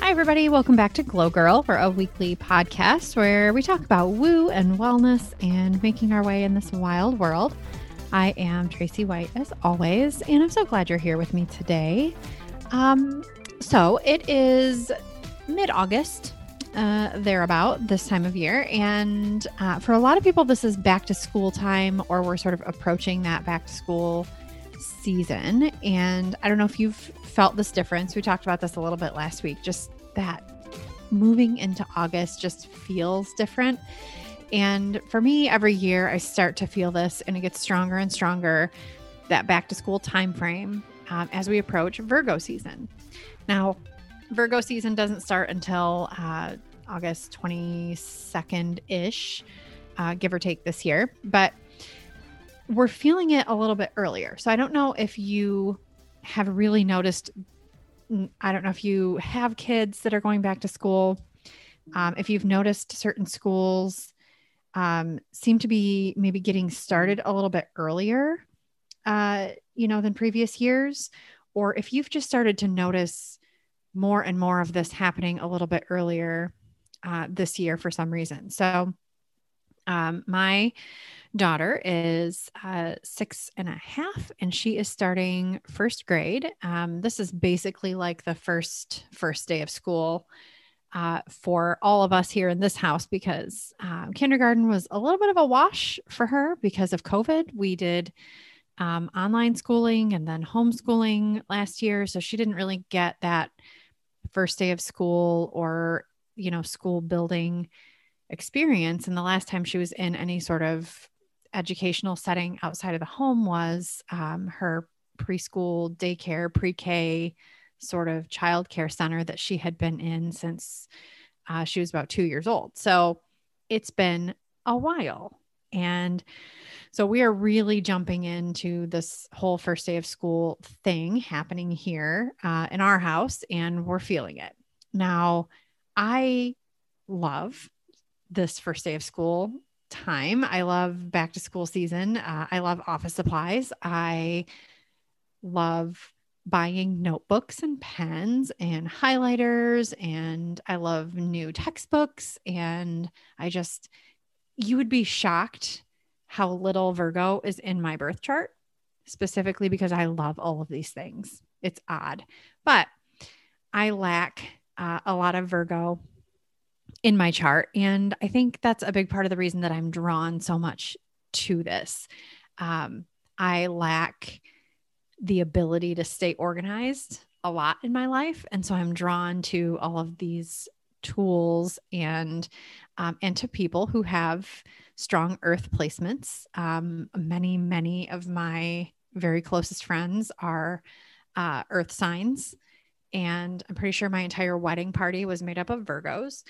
Hi, everybody. Welcome back to Glow Girl for a weekly podcast where we talk about woo and wellness and making our way in this wild world. I am Tracy White, as always, and I'm so glad you're here with me today. Um, so it is mid August, uh, thereabout this time of year. And uh, for a lot of people, this is back to school time, or we're sort of approaching that back to school season. And I don't know if you've felt this difference. We talked about this a little bit last week, just that moving into August just feels different. And for me, every year I start to feel this and it gets stronger and stronger that back to school time frame um, as we approach Virgo season. Now, Virgo season doesn't start until uh, August 22nd ish, uh, give or take this year, but we're feeling it a little bit earlier. So I don't know if you have really noticed. I don't know if you have kids that are going back to school. Um, if you've noticed certain schools um, seem to be maybe getting started a little bit earlier, uh, you know, than previous years, or if you've just started to notice more and more of this happening a little bit earlier uh, this year for some reason. So, um, my daughter is uh, six and a half and she is starting first grade. Um, this is basically like the first first day of school uh, for all of us here in this house because um, kindergarten was a little bit of a wash for her because of COVID. We did um, online schooling and then homeschooling last year. So she didn't really get that first day of school or, you know, school building experience. And the last time she was in any sort of educational setting outside of the home was um, her preschool, daycare, pre K sort of childcare center that she had been in since uh, she was about two years old. So it's been a while. And so we are really jumping into this whole first day of school thing happening here uh, in our house, and we're feeling it. Now, I love this first day of school time. I love back to school season. Uh, I love office supplies. I love buying notebooks and pens and highlighters and I love new textbooks and I just you would be shocked how little Virgo is in my birth chart specifically because I love all of these things. It's odd. But I lack uh, a lot of Virgo in my chart and I think that's a big part of the reason that I'm drawn so much to this. Um, I lack the ability to stay organized a lot in my life. And so I'm drawn to all of these tools and um, and to people who have strong earth placements. Um, many, many of my very closest friends are uh, earth signs. And I'm pretty sure my entire wedding party was made up of Virgos.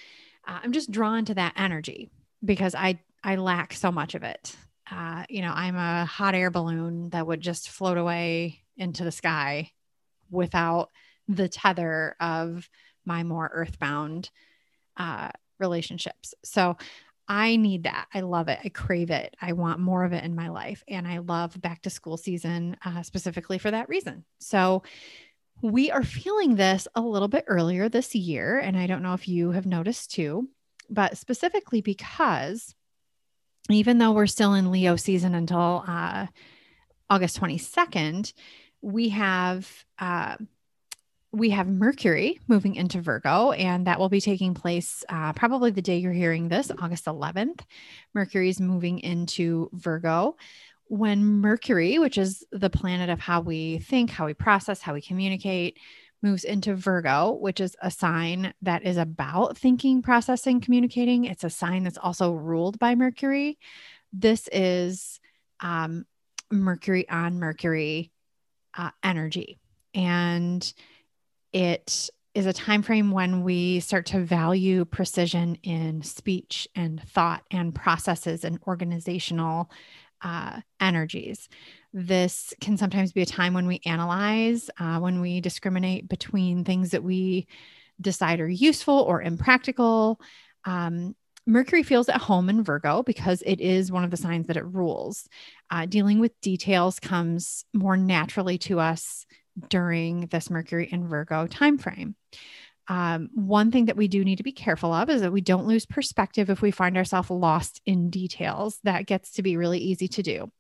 Uh, I'm just drawn to that energy because I I lack so much of it. Uh, you know, I'm a hot air balloon that would just float away into the sky without the tether of my more earthbound uh, relationships. So I need that. I love it. I crave it. I want more of it in my life. And I love back to school season uh, specifically for that reason. So we are feeling this a little bit earlier this year. And I don't know if you have noticed too, but specifically because even though we're still in Leo season until uh, August 22nd, we have uh, we have Mercury moving into Virgo, and that will be taking place uh, probably the day you're hearing this, August 11th. Mercury is moving into Virgo. When Mercury, which is the planet of how we think, how we process, how we communicate, moves into Virgo, which is a sign that is about thinking, processing, communicating. It's a sign that's also ruled by Mercury. This is um, Mercury on Mercury uh, energy and it is a time frame when we start to value precision in speech and thought and processes and organizational uh, energies this can sometimes be a time when we analyze uh, when we discriminate between things that we decide are useful or impractical um, Mercury feels at home in Virgo because it is one of the signs that it rules. Uh, dealing with details comes more naturally to us during this Mercury in Virgo timeframe. Um, one thing that we do need to be careful of is that we don't lose perspective if we find ourselves lost in details. That gets to be really easy to do.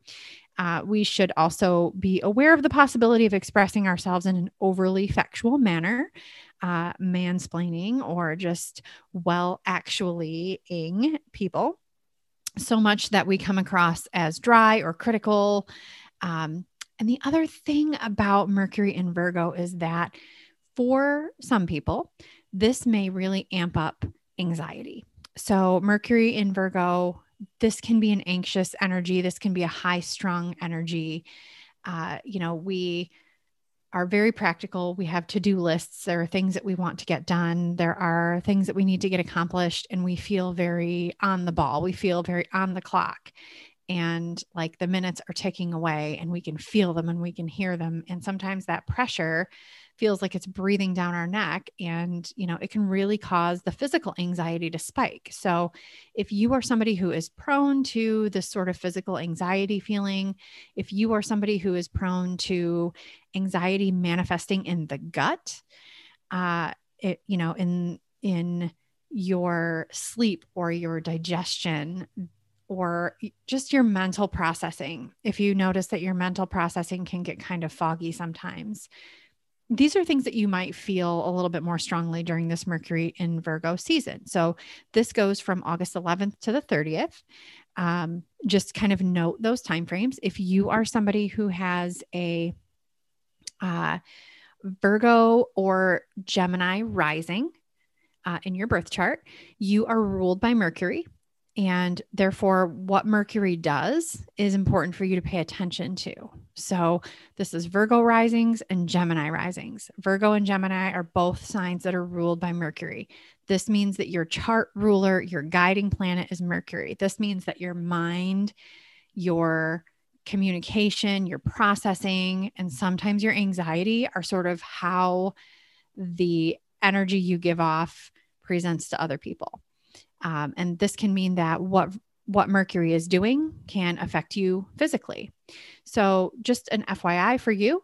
Uh, we should also be aware of the possibility of expressing ourselves in an overly factual manner uh, mansplaining or just well actually ing people so much that we come across as dry or critical. Um, and the other thing about Mercury in Virgo is that for some people, this may really amp up anxiety. So, Mercury in Virgo, this can be an anxious energy. This can be a high strung energy. Uh, you know, we are very practical. We have to do lists. There are things that we want to get done. There are things that we need to get accomplished, and we feel very on the ball. We feel very on the clock. And like the minutes are ticking away, and we can feel them and we can hear them. And sometimes that pressure feels like it's breathing down our neck and you know it can really cause the physical anxiety to spike so if you are somebody who is prone to this sort of physical anxiety feeling if you are somebody who is prone to anxiety manifesting in the gut uh it you know in in your sleep or your digestion or just your mental processing. If you notice that your mental processing can get kind of foggy sometimes, these are things that you might feel a little bit more strongly during this Mercury in Virgo season. So this goes from August 11th to the 30th. Um, just kind of note those timeframes. If you are somebody who has a uh, Virgo or Gemini rising uh, in your birth chart, you are ruled by Mercury. And therefore, what Mercury does is important for you to pay attention to. So, this is Virgo risings and Gemini risings. Virgo and Gemini are both signs that are ruled by Mercury. This means that your chart ruler, your guiding planet is Mercury. This means that your mind, your communication, your processing, and sometimes your anxiety are sort of how the energy you give off presents to other people. Um, and this can mean that what what Mercury is doing can affect you physically. So, just an FYI for you,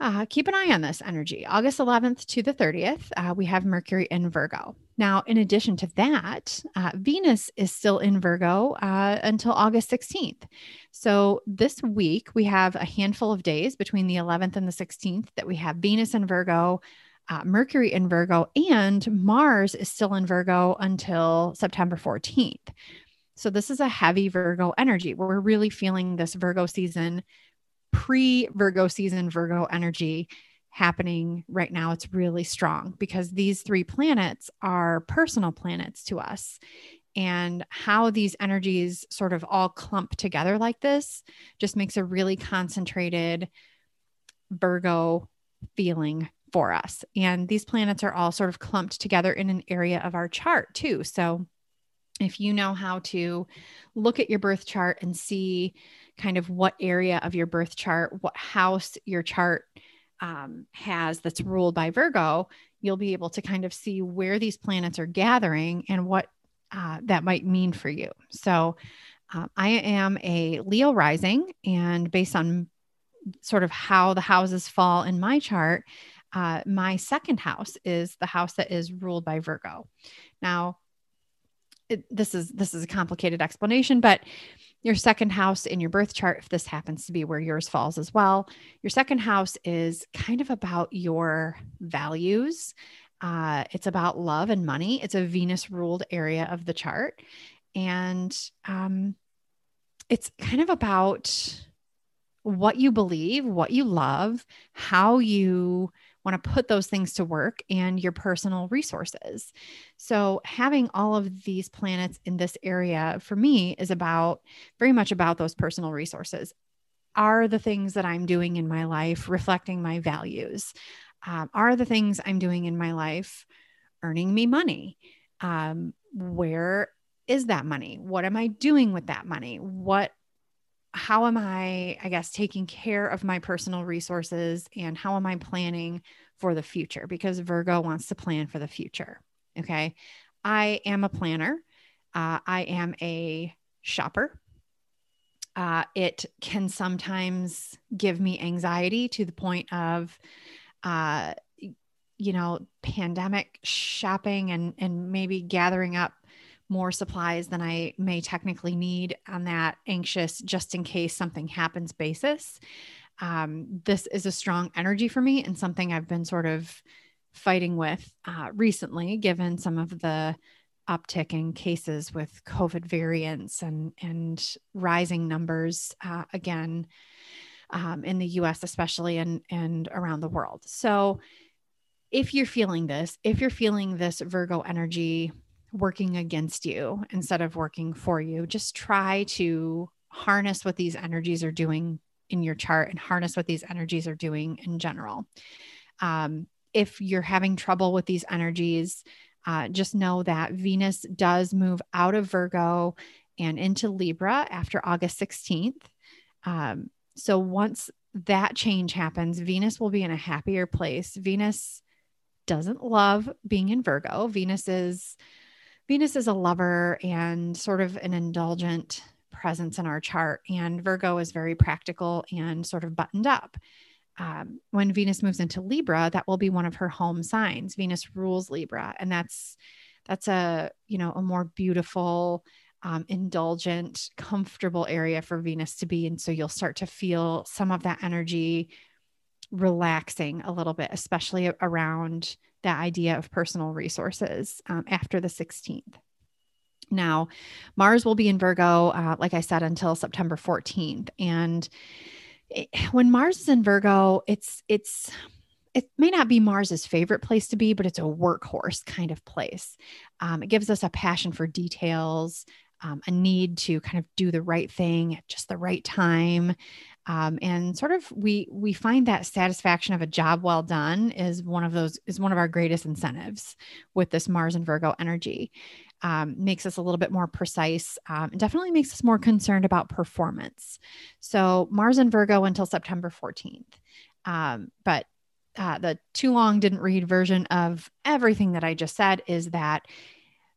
uh, keep an eye on this energy. August 11th to the 30th, uh, we have Mercury in Virgo. Now, in addition to that, uh, Venus is still in Virgo uh, until August 16th. So, this week, we have a handful of days between the 11th and the 16th that we have Venus in Virgo uh, Mercury in Virgo, and Mars is still in Virgo until September 14th. So, this is a heavy Virgo energy. We're really feeling this Virgo season, pre Virgo season Virgo energy happening right now. It's really strong because these three planets are personal planets to us. And how these energies sort of all clump together like this just makes a really concentrated Virgo feeling for us. And these planets are all sort of clumped together in an area of our chart, too. So if you know how to look at your birth chart and see kind of what area of your birth chart, what house your chart um, has that's ruled by Virgo, you'll be able to kind of see where these planets are gathering and what uh, that might mean for you. So, uh, I am a Leo rising, and based on sort of how the houses fall in my chart, uh, my second house is the house that is ruled by Virgo. Now, it, this is this is a complicated explanation, but your second house in your birth chart, if this happens to be where yours falls as well, your second house is kind of about your values. Uh, it's about love and money. It's a Venus ruled area of the chart. And um, it's kind of about what you believe, what you love, how you want to put those things to work and your personal resources. So, having all of these planets in this area for me is about very much about those personal resources. Are the things that I'm doing in my life reflecting my values? Um, are the things I'm doing in my life earning me money? Um, where is that money? What am I doing with that money? What how am I, I guess, taking care of my personal resources and how am I planning for the future? Because Virgo wants to plan for the future. Okay. I am a planner. Uh, I am a shopper. Uh, it can sometimes give me anxiety to the point of, uh, you know, pandemic shopping and and maybe gathering up more supplies than I may technically need on that anxious just in case something happens basis. Um, this is a strong energy for me and something I've been sort of fighting with uh, recently, given some of the uptick in cases with COVID variants and and rising numbers uh, again um, in the U.S. especially and and around the world. So, if you're feeling this, if you're feeling this Virgo energy working against you instead of working for you, just try to harness what these energies are doing in your chart and harness what these energies are doing in general. Um, if you're having trouble with these energies, uh, just know that Venus does move out of Virgo and into Libra after August 16th. Um, so once that change happens, Venus will be in a happier place. Venus doesn't love being in Virgo. Venus is Venus is a lover and sort of an indulgent presence in our chart and Virgo is very practical and sort of buttoned up um, when Venus moves into Libra, that will be one of her home signs. Venus rules Libra, and that's that's a you know a more beautiful, um, indulgent, comfortable area for Venus to be, and so you'll start to feel some of that energy relaxing a little bit, especially around that idea of personal resources um, after the 16th. Now, Mars will be in Virgo, uh, like I said, until September 14th, and it, when Mars is in Virgo, it's it's it may not be Mars's favorite place to be, but it's a workhorse kind of place. Um, it gives us a passion for details, um, a need to kind of do the right thing at just the right time, um, and sort of we we find that satisfaction of a job well done is one of those is one of our greatest incentives with this Mars and Virgo energy um, makes us a little bit more precise um, and definitely makes us more concerned about performance. So Mars and Virgo until September 14th. Um, but uh, the too long didn't read version of everything that I just said is that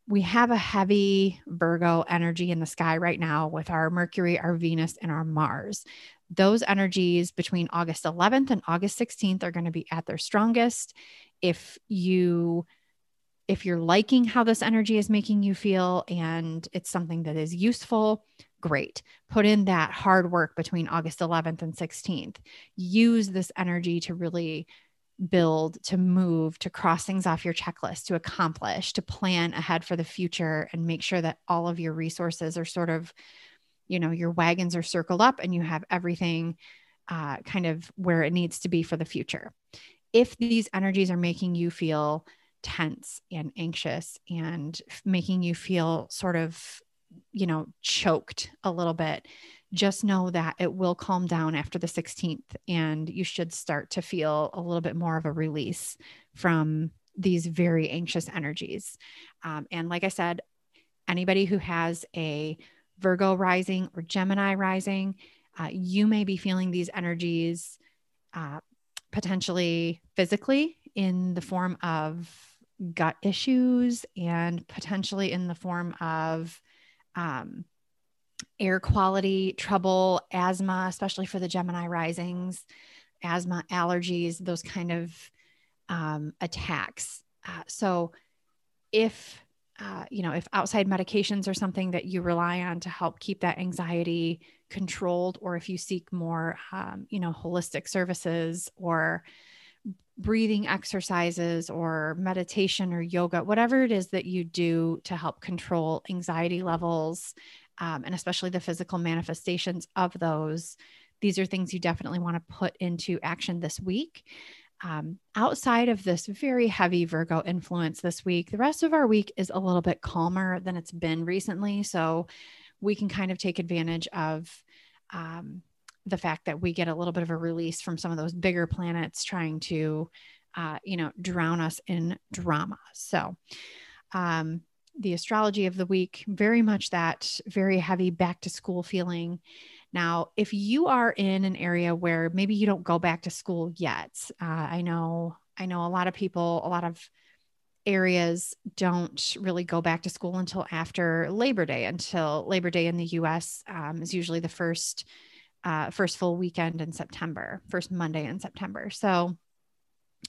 we have a heavy Virgo energy in the sky right now with our Mercury, our Venus, and our Mars. Those energies between August 11th and August 16th are going to be at their strongest. If you if you're liking how this energy is making you feel and it's something that is useful, great. Put in that hard work between August 11th and 16th. Use this energy to really build, to move, to cross things off your checklist, to accomplish, to plan ahead for the future and make sure that all of your resources are sort of, you know, your wagons are circled up and you have everything uh, kind of where it needs to be for the future. If these energies are making you feel tense and anxious and making you feel sort of, you know, choked a little bit, just know that it will calm down after the 16th and you should start to feel a little bit more of a release from these very anxious energies. Um, and like I said, anybody who has a Virgo rising or Gemini rising, uh, you may be feeling these energies uh, potentially physically in the form of gut issues and potentially in the form of um, air quality trouble, asthma, especially for the Gemini risings, asthma, allergies, those kind of um, attacks. Uh, so, if uh, you know, if outside medications are something that you rely on to help keep that anxiety controlled, or if you seek more, um, you know, holistic services or breathing exercises or meditation or yoga, whatever it is that you do to help control anxiety levels, um, and especially the physical manifestations of those, these are things you definitely want to put into action this week. Um, outside of this very heavy Virgo influence this week, the rest of our week is a little bit calmer than it's been recently. So we can kind of take advantage of um, the fact that we get a little bit of a release from some of those bigger planets trying to, uh, you know, drown us in drama. So, um, the astrology of the week, very much that very heavy back to school feeling. Now, if you are in an area where maybe you don't go back to school yet, uh, I know, I know a lot of people, a lot of areas don't really go back to school until after Labor Day. Until Labor Day in the U.S. Um, is usually the first uh, first full weekend in September, first Monday in September. So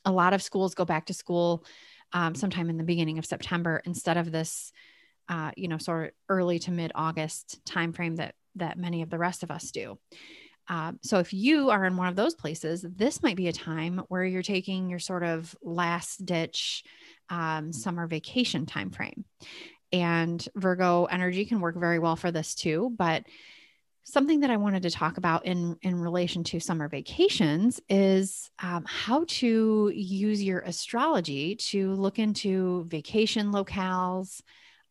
a lot of schools go back to school um, sometime in the beginning of September instead of this, uh, you know, sort of early to mid August timeframe that that many of the rest of us do. Um, so if you are in one of those places, this might be a time where you're taking your sort of last ditch um, summer vacation time frame. And Virgo energy can work very well for this too. But something that I wanted to talk about in in relation to summer vacations is um, how to use your astrology to look into vacation locales,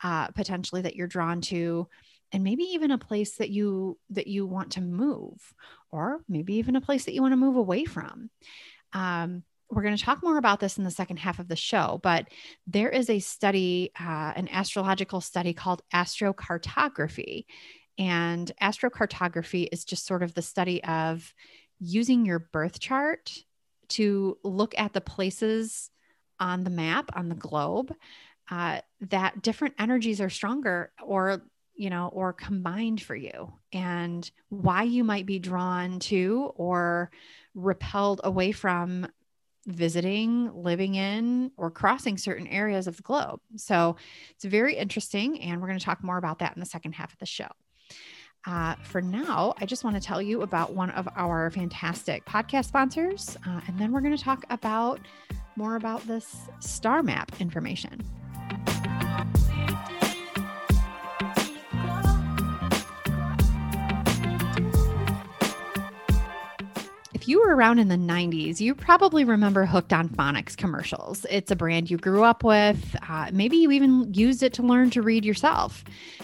uh, potentially that you're drawn to, and maybe even a place that you that you want to move, or maybe even a place that you want to move away from. Um, we're going to talk more about this in the second half of the show, but there is a study, uh, an astrological study called astrocartography. And astrocartography is just sort of the study of using your birth chart to look at the places on the map, on the globe, uh, that different energies are stronger or you know, or combined for you, and why you might be drawn to or repelled away from visiting, living in, or crossing certain areas of the globe. So it's very interesting. And we're going to talk more about that in the second half of the show. Uh, for now, I just want to tell you about one of our fantastic podcast sponsors. Uh, and then we're going to talk about more about this star map information. If you were around in the 90s, you probably remember Hooked on Phonics commercials. It's a brand you grew up with. Uh, maybe you even used it to learn to read yourself.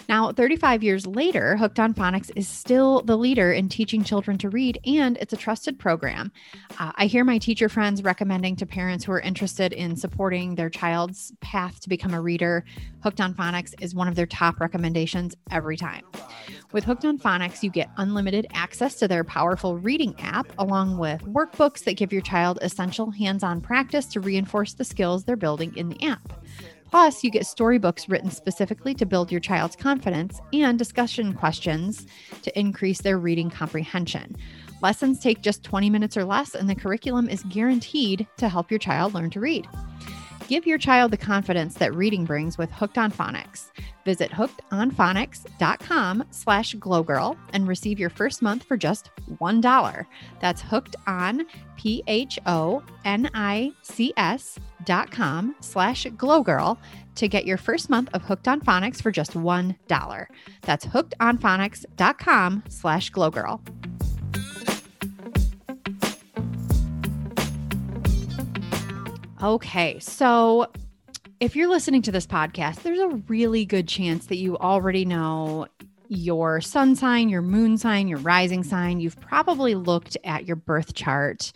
Now, 35 years later, Hooked on Phonics is still the leader in teaching children to read, and it's a trusted program. Uh, I hear my teacher friends recommending to parents who are interested in supporting their child's path to become a reader. Hooked on Phonics is one of their top recommendations every time. With Hooked on Phonics, you get unlimited access to their powerful reading app, along with workbooks that give your child essential hands on practice to reinforce the skills they're building in the app. Plus, you get storybooks written specifically to build your child's confidence and discussion questions to increase their reading comprehension. Lessons take just 20 minutes or less, and the curriculum is guaranteed to help your child learn to read. Give your child the confidence that reading brings with Hooked on Phonics. Visit hookedonphonics.com slash glowgirl and receive your first month for just $1. That's hooked on P-H-O-N-I-C-S dot com slash glowgirl to get your first month of Hooked on Phonics for just $1. That's hookedonphonics.com slash glowgirl. Okay, so if you're listening to this podcast, there's a really good chance that you already know your sun sign, your moon sign, your rising sign. You've probably looked at your birth chart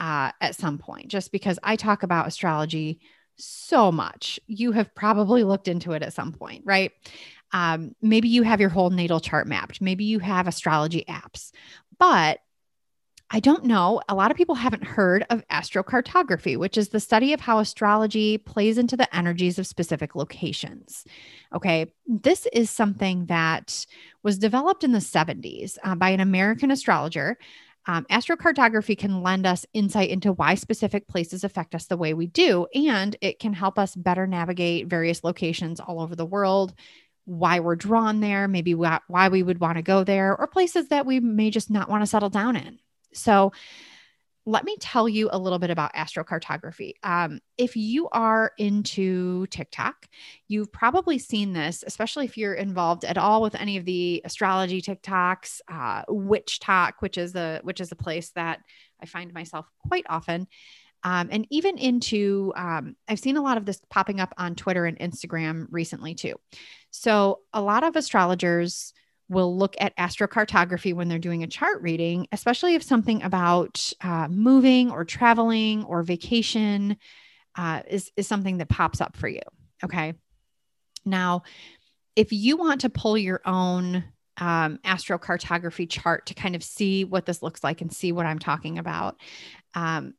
uh, at some point, just because I talk about astrology so much. You have probably looked into it at some point, right? Um, maybe you have your whole natal chart mapped. Maybe you have astrology apps, but I don't know. A lot of people haven't heard of astrocartography, which is the study of how astrology plays into the energies of specific locations. Okay. This is something that was developed in the 70s uh, by an American astrologer. Um, astrocartography can lend us insight into why specific places affect us the way we do, and it can help us better navigate various locations all over the world why we're drawn there, maybe why we would want to go there, or places that we may just not want to settle down in. So, let me tell you a little bit about astrocartography. Um, if you are into TikTok, you've probably seen this, especially if you're involved at all with any of the astrology TikToks, uh, WitchTok, which is the which is a place that I find myself quite often. Um, and even into um, i've seen a lot of this popping up on twitter and instagram recently too so a lot of astrologers will look at astrocartography when they're doing a chart reading, especially if something about uh, moving or traveling or vacation uh, is, is something that pops up for you. Okay. Now, if you want to pull your own um, astrocartography chart to kind of see what this looks like and see what I'm talking about, um,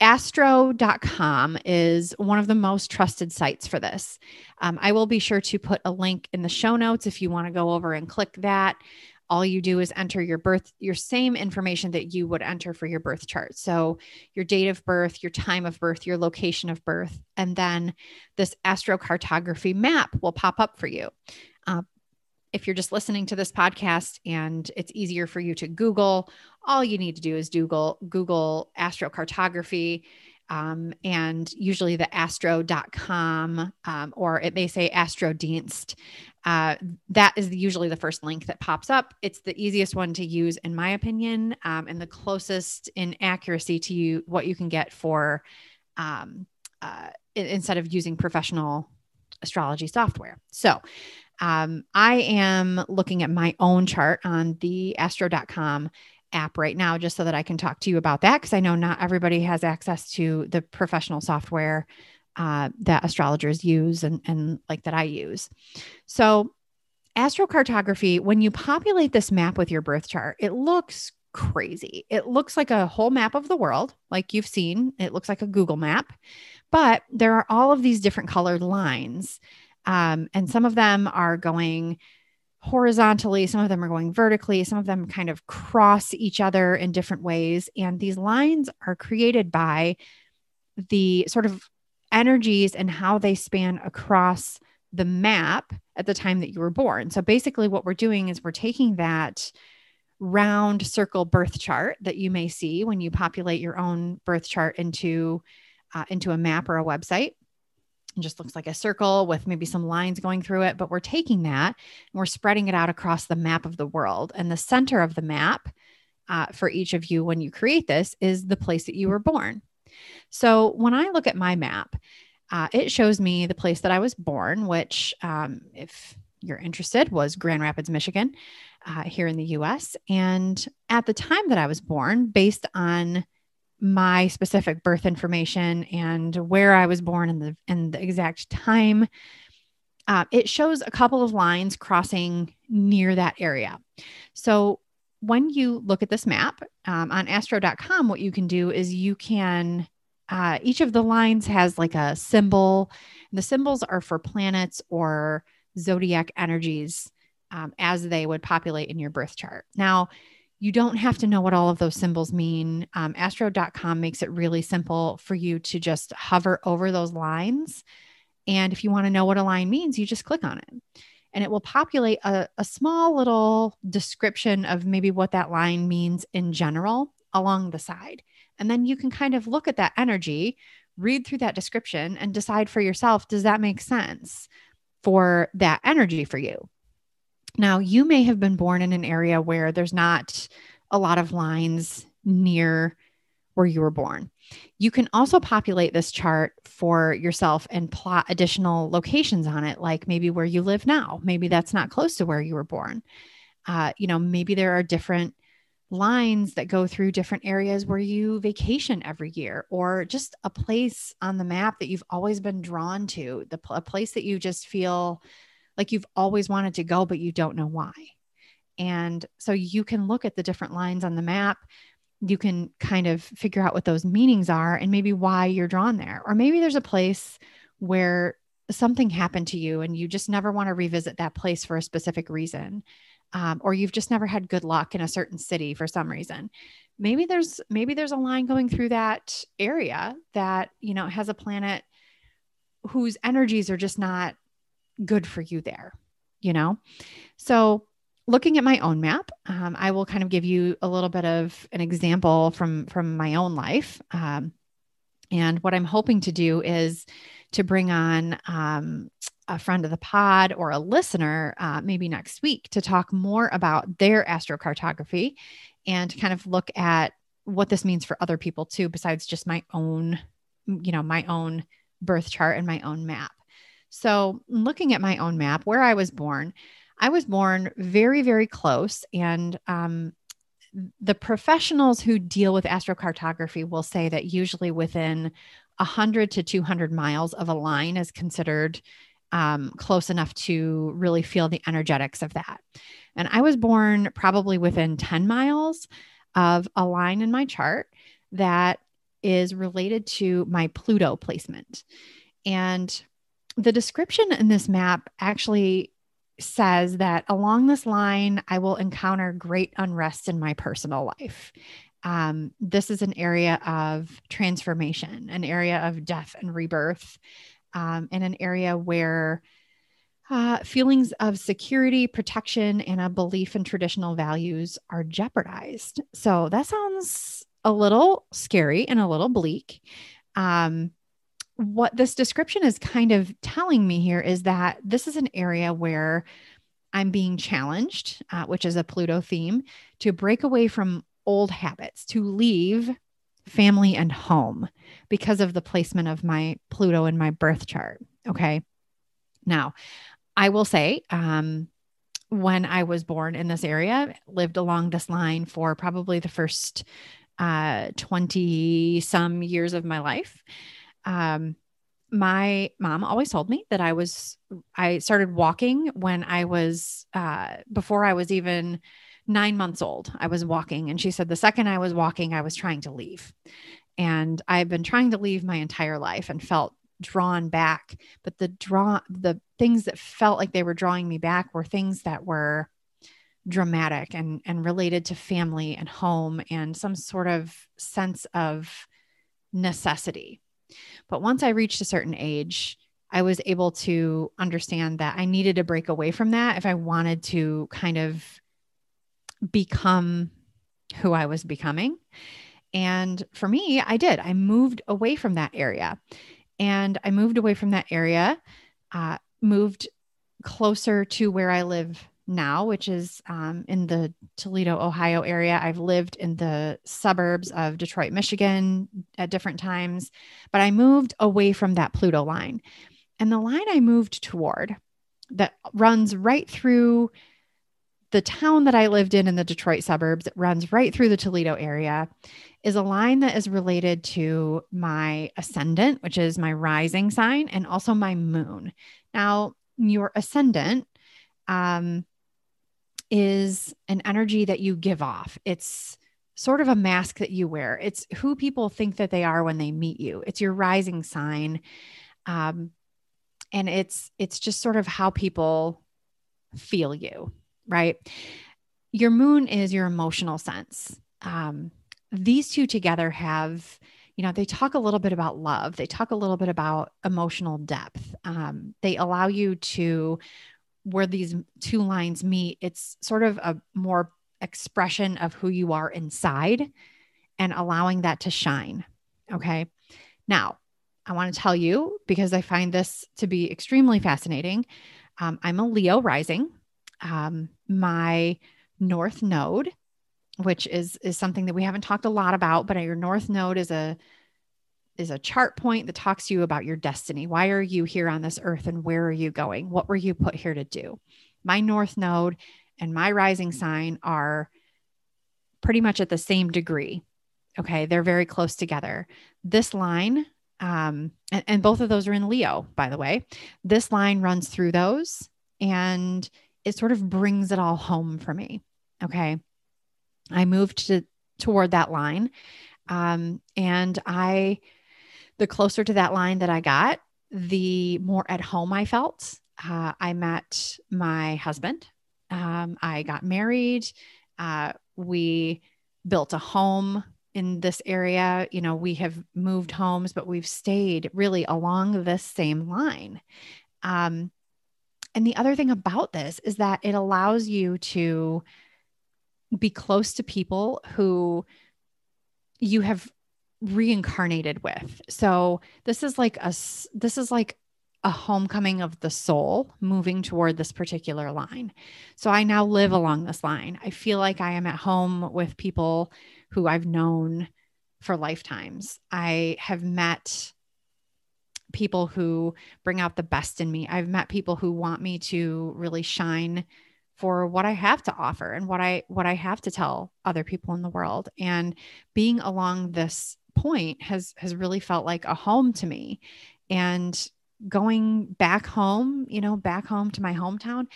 astro.com is one of the most trusted sites for this. Um, I will be sure to put a link in the show notes if you want to go over and click that. All you do is enter your birth, your same information that you would enter for your birth chart. So, your date of birth, your time of birth, your location of birth, and then this astrocartography map will pop up for you. Uh, if you're just listening to this podcast and it's easier for you to Google, all you need to do is Google Google astrocartography. Um, and usually the astro.com um, or it may say astrodienst uh, that is usually the first link that pops up it's the easiest one to use in my opinion um, and the closest in accuracy to you what you can get for um, uh, instead of using professional astrology software so um, I am looking at my own chart on the astro.com app right now, just so that I can talk to you about that. Cause I know not everybody has access to the professional software uh, that astrologers use and, and like that I use. So, astrocartography, when you populate this map with your birth chart, it looks crazy. It looks like a whole map of the world, like you've seen. It looks like a Google map, but there are all of these different colored lines um, and some of them are going horizontally, some of them are going vertically, some of them kind of cross each other in different ways. And these lines are created by the sort of energies and how they span across the map at the time that you were born. So basically, what we're doing is we're taking that round circle birth chart that you may see when you populate your own birth chart into uh, into a map or a website it just looks like a circle with maybe some lines going through it. But we're taking that and we're spreading it out across the map of the world. And the center of the map uh, for each of you when you create this is the place that you were born. So when I look at my map, uh, it shows me the place that I was born, which, um, if you're interested, was Grand Rapids, Michigan, uh, here in the US. And at the time that I was born, based on my specific birth information and where I was born and the and the exact time. Uh, it shows a couple of lines crossing near that area. So when you look at this map um, on astro.com, what you can do is you can, uh, each of the lines has like a symbol. The symbols are for planets or zodiac energies um, as they would populate in your birth chart. Now, you don't have to know what all of those symbols mean. Um, astro.com makes it really simple for you to just hover over those lines. And if you want to know what a line means, you just click on it and it will populate a, a small little description of maybe what that line means in general along the side. And then you can kind of look at that energy, read through that description, and decide for yourself does that make sense for that energy for you? Now, you may have been born in an area where there's not a lot of lines near where you were born. You can also populate this chart for yourself and plot additional locations on it, like maybe where you live now. Maybe that's not close to where you were born. Uh, you know, maybe there are different lines that go through different areas where you vacation every year, or just a place on the map that you've always been drawn to, the a place that you just feel like you've always wanted to go, but you don't know why. And so you can look at the different lines on the map. You can kind of figure out what those meanings are and maybe why you're drawn there. Or maybe there's a place where something happened to you and you just never want to revisit that place for a specific reason. Um, or you've just never had good luck in a certain city for some reason maybe there's maybe there's a line going through that area that you know has a planet whose energies are just not good for you there, you know? So, looking at my own map, um, I will kind of give you a little bit of an example from from my own life. Um, and what I'm hoping to do is to bring on um, a friend of the pod or a listener, uh, maybe next week, to talk more about their astrocartography and kind of look at what this means for other people too, besides just my own, you know, my own birth chart and my own map. So, looking at my own map, where I was born, I was born very, very close. And um, the professionals who deal with astrocartography will say that usually within 100 to 200 miles of a line is considered um, close enough to really feel the energetics of that. And I was born probably within 10 miles of a line in my chart that is related to my Pluto placement. And the description in this map actually says that along this line, I will encounter great unrest in my personal life. Um, this is an area of transformation, an area of death and rebirth, um, and an area where uh, feelings of security, protection, and a belief in traditional values are jeopardized. So that sounds a little scary and a little bleak. Um, what this description is kind of telling me here is that this is an area where I'm being challenged, uh, which is a Pluto theme, to break away from old habits, to leave family and home because of the placement of my Pluto in my birth chart. Okay. Now, I will say, um, when I was born in this area, lived along this line for probably the first uh, 20 some years of my life. Um, my mom always told me that I was, I started walking when I was, uh, before I was even nine months old. I was walking. And she said, the second I was walking, I was trying to leave. And I've been trying to leave my entire life and felt drawn back. But the draw, the things that felt like they were drawing me back were things that were dramatic and and related to family and home and some sort of sense of necessity. But once I reached a certain age, I was able to understand that I needed to break away from that if I wanted to kind of become who I was becoming. And for me, I did. I moved away from that area. And I moved away from that area, uh, moved closer to where I live now, which is um, in the Toledo, Ohio area. I've lived in the suburbs of Detroit, Michigan at different times, but I moved away from that Pluto line. And the line I moved toward that runs right through the town that I lived in in the Detroit suburbs, it runs right through the Toledo area, is a line that is related to my ascendant, which is my rising sign, and also my moon. Now, your ascendant um, is an energy that you give off. It's sort of a mask that you wear. It's who people think that they are when they meet you. It's your rising sign. Um, and it's it's just sort of how people feel you, right? Your moon is your emotional sense. Um, these two together have you know they talk a little bit about love they talk a little bit about emotional depth um, they allow you to where these two lines meet, it's sort of a more expression of who you are inside and allowing that to shine. Okay. Now, I want to tell you because I find this to be extremely fascinating. Um, I'm a Leo rising. Um, my North Node, which is is something that we haven't talked a lot about, but your North Node is a is a chart point that talks to you about your destiny. Why are you here on this earth and where are you going? What were you put here to do? My north node and my rising sign are pretty much at the same degree. Okay. They're very close together. This line, um, and, and both of those are in Leo, by the way. This line runs through those and it sort of brings it all home for me. Okay. I moved to toward that line. Um, and I the closer to that line that I got, the more at home I felt. Uh, I met my husband. Um, I got married. Uh, we built a home in this area. You know, we have moved homes, but we've stayed really along this same line. Um, and the other thing about this is that it allows you to be close to people who you have reincarnated with. So this is like a this is like a homecoming of the soul moving toward this particular line. So I now live along this line. I feel like I am at home with people who I've known for lifetimes. I have met people who bring out the best in me. I've met people who want me to really shine for what I have to offer and what I what I have to tell other people in the world and being along this point has has really felt like a home to me and going back home you know back home to my hometown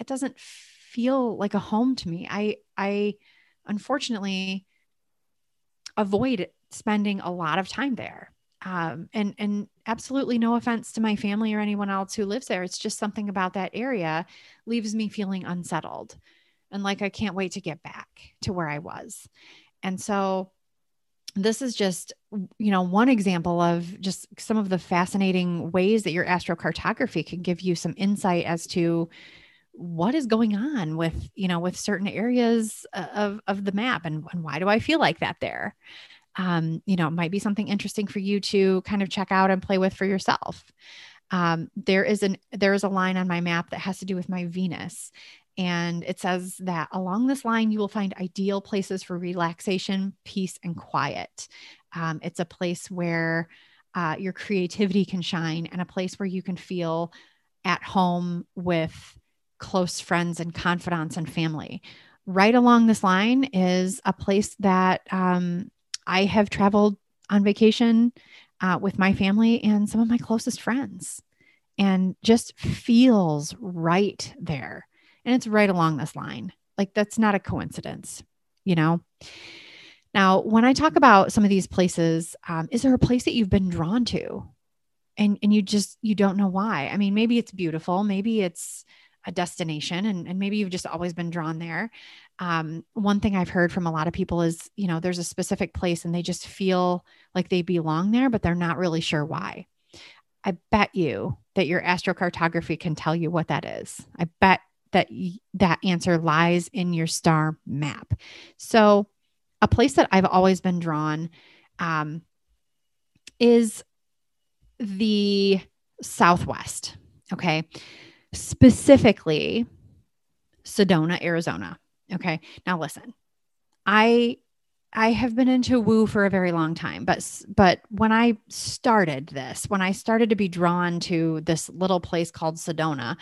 it doesn't feel like a home to me i i unfortunately avoid spending a lot of time there. Um, and and absolutely no offense to my family or anyone else who lives there. It's just something about that area leaves me feeling unsettled and like I can't wait to get back to where I was. And so this is just you know one example of just some of the fascinating ways that your astrocartography can give you some insight as to what is going on with you know with certain areas uh, of of the map and, and why do i feel like that there? Um, you know it might be something interesting for you to kind of check out and play with for yourself. Um, there is an there is a line on my map that has to do with my venus and it says that along this line, you will find ideal places for relaxation, peace, and quiet. Um, it's a place where uh, your creativity can shine and a place where you can feel at home with close friends and confidants and family. Right along this line is a place that um, I have traveled on vacation uh, with my family and some of my closest friends and just feels right there and it's right along this line. Like that's not a coincidence, you know? Now, when I talk about some of these places, um, is there a place that you've been drawn to and, and you just, you don't know why? I mean, maybe it's beautiful. Maybe it's a destination and, and maybe you've just always been drawn there. Um, one thing I've heard from a lot of people is, you know, there's a specific place and they just feel like they belong there, but they're not really sure why. I bet you that your astrocartography can tell you what that is. I bet that that answer lies in your star map. So, a place that I've always been drawn um, is the Southwest. Okay. Specifically, Sedona, Arizona. Okay. Now, listen, I I have been into woo for a very long time, but but when I started this, when I started to be drawn to this little place called Sedona,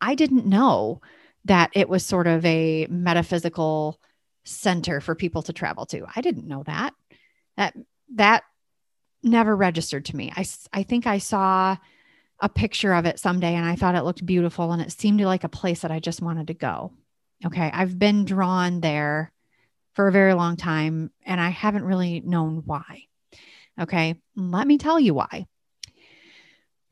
I didn't know that it was sort of a metaphysical center for people to travel to. I didn't know that. That that never registered to me. I I think I saw a picture of it someday and I thought it looked beautiful and it seemed like a place that I just wanted to go. Okay, I've been drawn there for a very long time and I haven't really known why. Okay, let me tell you why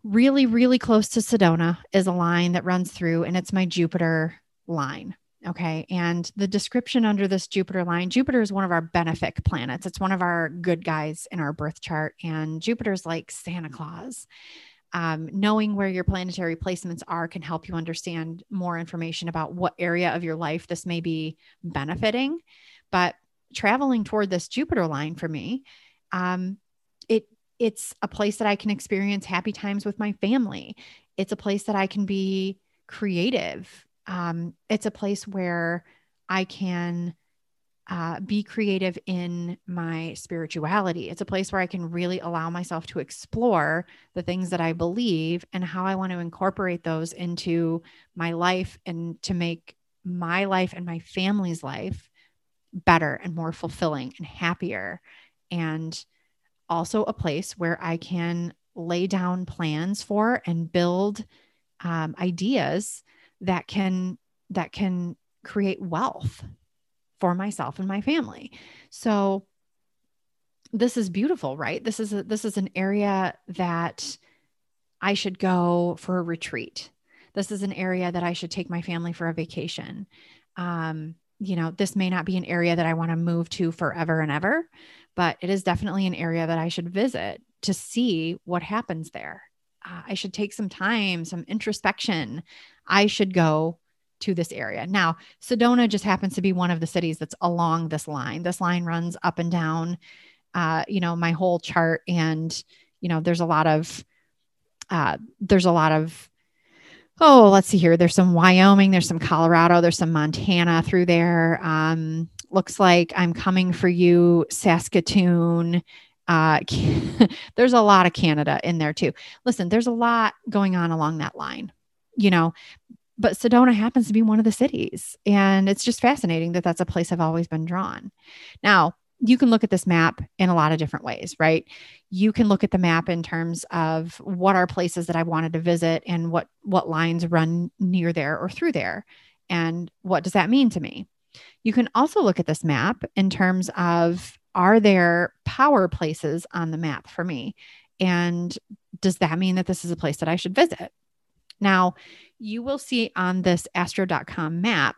really, really close to Sedona is a line that runs through, and it's my Jupiter line. Okay. And the description under this Jupiter line Jupiter is one of our benefic planets, it's one of our good guys in our birth chart. And Jupiter's like Santa Claus. Um, knowing where your planetary placements are can help you understand more information about what area of your life this may be benefiting. But traveling toward this Jupiter line for me, um, it it's a place that I can experience happy times with my family. It's a place that I can be creative. Um, it's a place where I can uh, be creative in my spirituality. It's a place where I can really allow myself to explore the things that I believe and how I want to incorporate those into my life and to make my life and my family's life better and more fulfilling and happier. And also a place where I can lay down plans for and build um, ideas that can that can create wealth for myself and my family. So this is beautiful, right? This is a, this is an area that I should go for a retreat. This is an area that I should take my family for a vacation. Um, you know, this may not be an area that I want to move to forever and ever, but it is definitely an area that I should visit to see what happens there. Uh, I should take some time, some introspection. I should go to this area. Now, Sedona just happens to be one of the cities that's along this line. This line runs up and down, uh, you know, my whole chart. And, you know, there's a lot of, uh, there's a lot of, oh, let's see here. There's some Wyoming, there's some Colorado, there's some Montana through there. Um, looks like I'm coming for you, Saskatoon. Uh, there's a lot of Canada in there too. Listen, there's a lot going on along that line, you know, but Sedona happens to be one of the cities. And it's just fascinating that that's a place I've always been drawn. Now, you can look at this map in a lot of different ways, right? You can look at the map in terms of what are places that I wanted to visit and what what lines run near there or through there and what does that mean to me? You can also look at this map in terms of are there power places on the map for me? And does that mean that this is a place that I should visit? Now, you will see on this astro.com map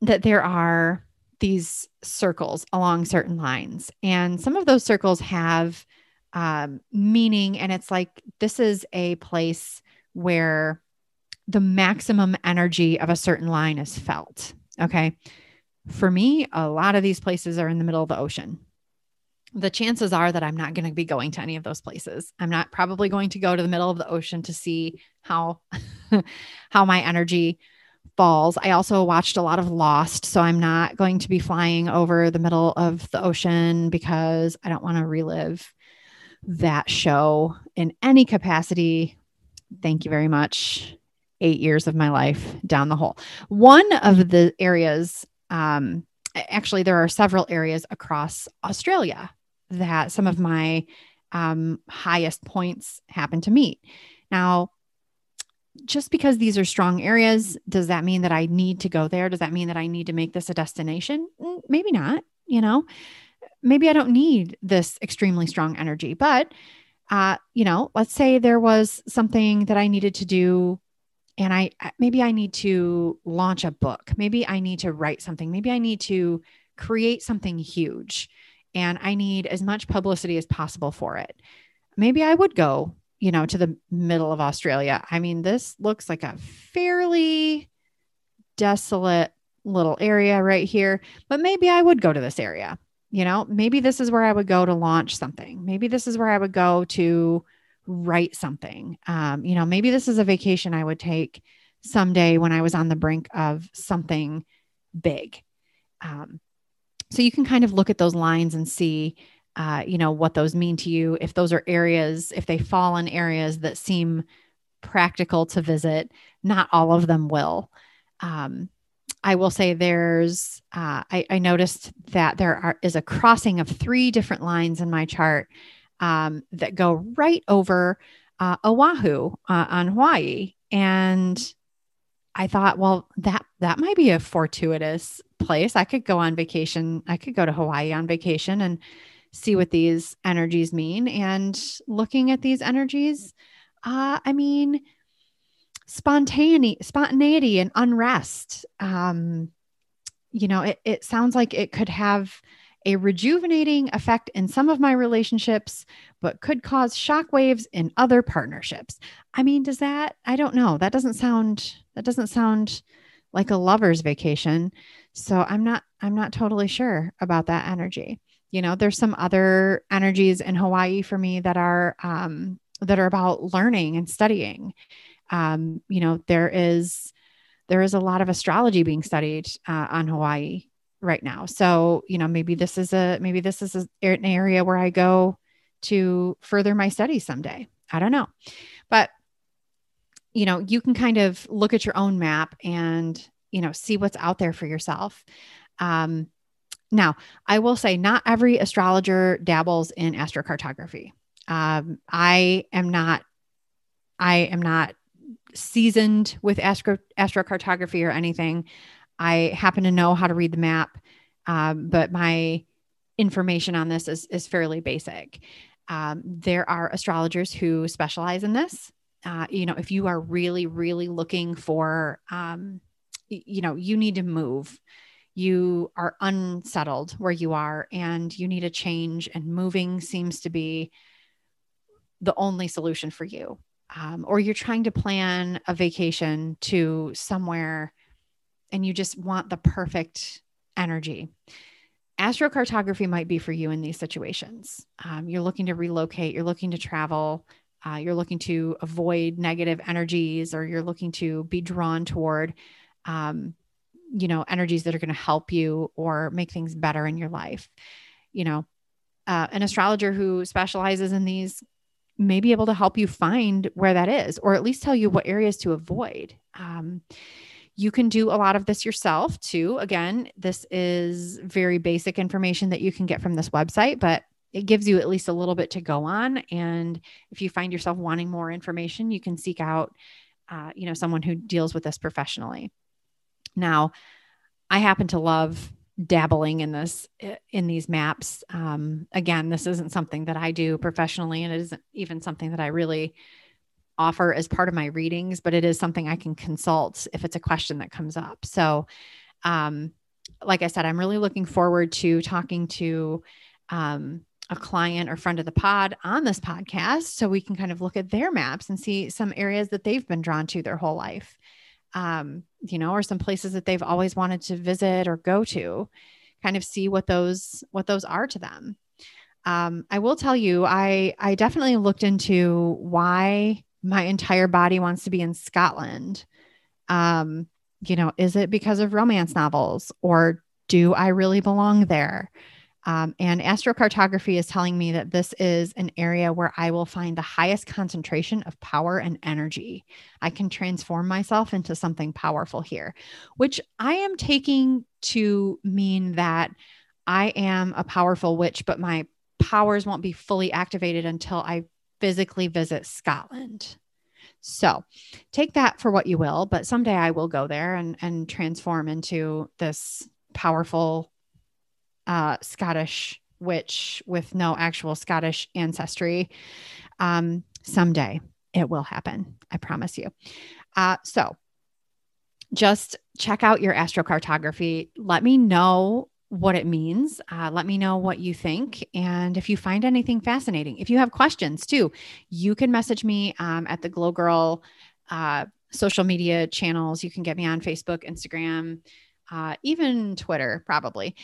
that there are these circles along certain lines. And some of those circles have um, meaning. And it's like this is a place where the maximum energy of a certain line is felt. Okay. For me, a lot of these places are in the middle of the ocean. The chances are that I'm not going to be going to any of those places. I'm not probably going to go to the middle of the ocean to see how how my energy falls. I also watched a lot of Lost, so I'm not going to be flying over the middle of the ocean because I don't want to relive that show in any capacity. Thank you very much. Eight years of my life down the hole. One of the areas, um, actually, there are several areas across Australia that some of my um, highest points happen to meet. Now, just because these are strong areas, does that mean that I need to go there? Does that mean that I need to make this a destination? Mm, maybe not, you know. Maybe I don't need this extremely strong energy, but uh, you know, let's say there was something that I needed to do and I maybe I need to launch a book. Maybe I need to write something. Maybe I need to create something huge and I need as much publicity as possible for it. Maybe I would go you know, to the middle of Australia. I mean, this looks like a fairly desolate little area right here, but maybe I would go to this area. You know, maybe this is where I would go to launch something. Maybe this is where I would go to write something. Um, you know, maybe this is a vacation I would take someday when I was on the brink of something big. Um, so you can kind of look at those lines and see uh, you know, what those mean to you. If those are areas, if they fall in areas that seem practical to visit, not all of them will. Um, I will say there's, uh, I, I, noticed that there are, is a crossing of three different lines in my chart um, that go right over uh, Oahu uh, on Hawaii. And I thought, well, that that might be a fortuitous place. I could go on vacation. I could go to Hawaii on vacation and see what these energies mean. And looking at these energies, uh, I mean, spontaneity, spontaneity and unrest. Um, you know, it, it sounds like it could have a rejuvenating effect in some of my relationships, but could cause shockwaves in other partnerships. I mean, does that, I don't know. That doesn't sound, that doesn't sound like a lover's vacation. So I'm not, I'm not totally sure about that energy you know there's some other energies in hawaii for me that are um, that are about learning and studying um, you know there is there is a lot of astrology being studied uh, on hawaii right now so you know maybe this is a maybe this is a, an area where i go to further my studies someday i don't know but you know you can kind of look at your own map and you know see what's out there for yourself um, now, I will say not every astrologer dabbles in astrocartography. Um, I am not, I am not seasoned with astro, astrocartography or anything. I happen to know how to read the map, um, but my information on this is, is fairly basic. Um, there are astrologers who specialize in this. Uh, you know, if you are really, really looking for, um, you know, you need to move you are unsettled where you are and you need a change, and moving seems to be the only solution for you. Um, or you're trying to plan a vacation to somewhere and you just want the perfect energy. Astrocartography might be for you in these situations. Um, you're looking to relocate, you're looking to travel, uh, you're looking to avoid negative energies, or you're looking to be drawn toward um, you know energies that are going to help you or make things better in your life you know uh, an astrologer who specializes in these may be able to help you find where that is or at least tell you what areas to avoid um, you can do a lot of this yourself too. Again this is very basic information that you can get from this website but it gives you at least a little bit to go on. And if you find yourself wanting more information you can seek out uh, you know someone who deals with this professionally. Now, I happen to love dabbling in this in these maps. Um, again this isn't something that i do professionally and it isn't even something that i really offer as part of my readings but it is something i can consult if it's a question that comes up so um, like i said i'm really looking forward to talking to um, a client or friend of the pod on this podcast so we can kind of look at their maps and see some areas that they've been drawn to their whole life um, you know, or some places that they've always wanted to visit or go to, kind of see what those what those are to them. Um, I will tell you, I I definitely looked into why my entire body wants to be in Scotland. Um, you know, is it because of romance novels or do I really belong there? Um, and astrocartography is telling me that this is an area where I will find the highest concentration of power and energy. I can transform myself into something powerful here, which I am taking to mean that I am a powerful witch, but my powers won't be fully activated until I physically visit Scotland. So take that for what you will, but someday I will go there and, and transform into this powerful uh, Scottish witch with no actual Scottish ancestry. Um, someday it will happen. I promise you. Uh, so just check out your astrocartography. Let me know what it means. Uh, let me know what you think. And if you find anything fascinating, if you have questions too, you can message me um, at the Glow Girl uh, social media channels. You can get me on Facebook, Instagram, uh, even Twitter, probably.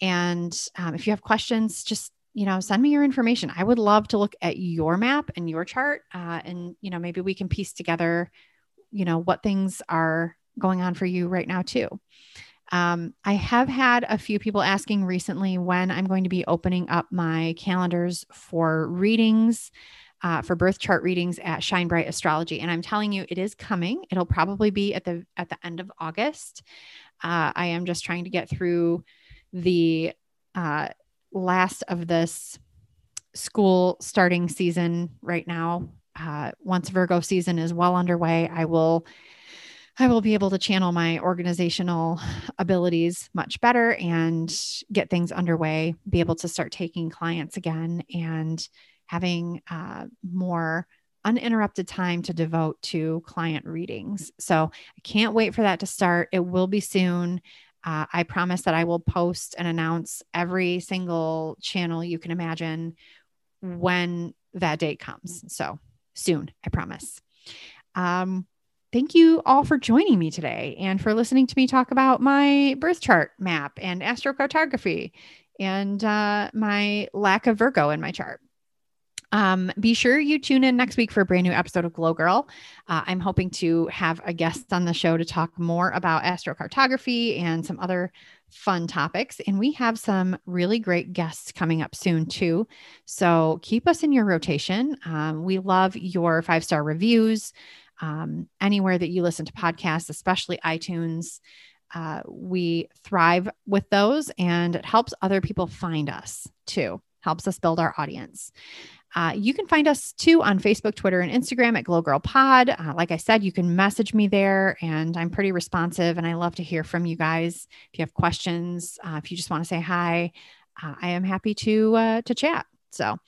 And um, if you have questions, just you know send me your information i would love to look at your map and your chart uh, and you know maybe we can piece together you know what things are going on for you right now too um, i have had a few people asking recently when i'm going to be opening up my calendars for readings uh, for birth chart readings at shine bright astrology. And i'm telling you it is coming. It'll probably be at the at the end of august. Uh, i am just trying to get through the uh, last of this school starting season right now. Uh, once Virgo season is well underway, I will I will be able to channel my organizational abilities much better and get things underway, be able to start taking clients again and having uh, more uninterrupted time to devote to client readings. So I can't wait for that to start. It will be soon. Uh, I promise that I will post and announce every single channel you can imagine when that date comes. So soon, I promise. Um, thank you all for joining me today and for listening to me talk about my birth chart map and astrocartography and uh, my lack of Virgo in my chart. Um, be sure you tune in next week for a brand new episode of Glow Girl. Uh, I'm hoping to have a guest on the show to talk more about astrocartography and some other fun topics. And we have some really great guests coming up soon, too. So keep us in your rotation. Um, we love your five star reviews um, anywhere that you listen to podcasts, especially iTunes. Uh, we thrive with those and it helps other people find us too, helps us build our audience. Uh, you can find us too on Facebook, Twitter, and Instagram at Glow Girl Pod. Uh, like I said, you can message me there, and I'm pretty responsive, and I love to hear from you guys. If you have questions, uh, if you just want to say hi, uh, I am happy to uh, to chat. So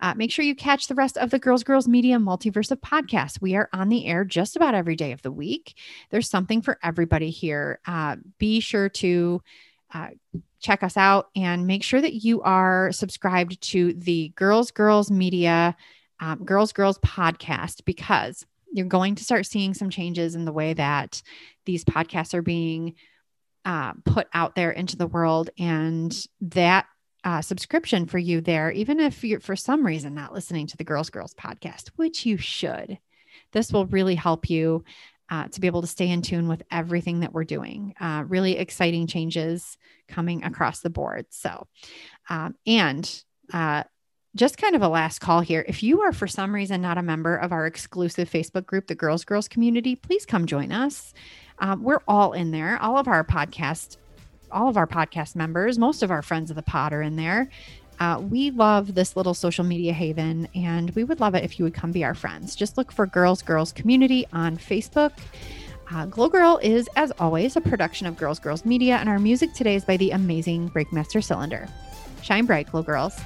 uh, make sure you catch the rest of the Girls Girls Media Multiverse of podcasts. We are on the air just about every day of the week. There's something for everybody here. be sure to uh, check us out and make sure that you are subscribed to the Girls Girls Media um, Girls Girls podcast because you're going to start seeing some changes in the way that these podcasts are being uh, put out there into the world and that uh, subscription for you there even if you're for some reason not listening to the girls girls podcast which you should this will really help you uh, to be able to stay in tune with everything that we're doing. Uh, really exciting changes coming across the board. So, um, and uh, just kind of a last call here. If you are for some reason not a member of our exclusive Facebook group, the Girls Girls Community, please come join us. Um, we're all in there. All of our podcast, all of our podcast members, most of our friends of the pod are in there. Uh, we love this little social media haven, and we would love it if you would come be our friends. Just look for Girls Girls Community on Facebook. Uh, Glow Girl is, as always, a production of Girls Girls Media, and our music today is by the amazing Breakmaster Cylinder. Shine bright, Glow Girls.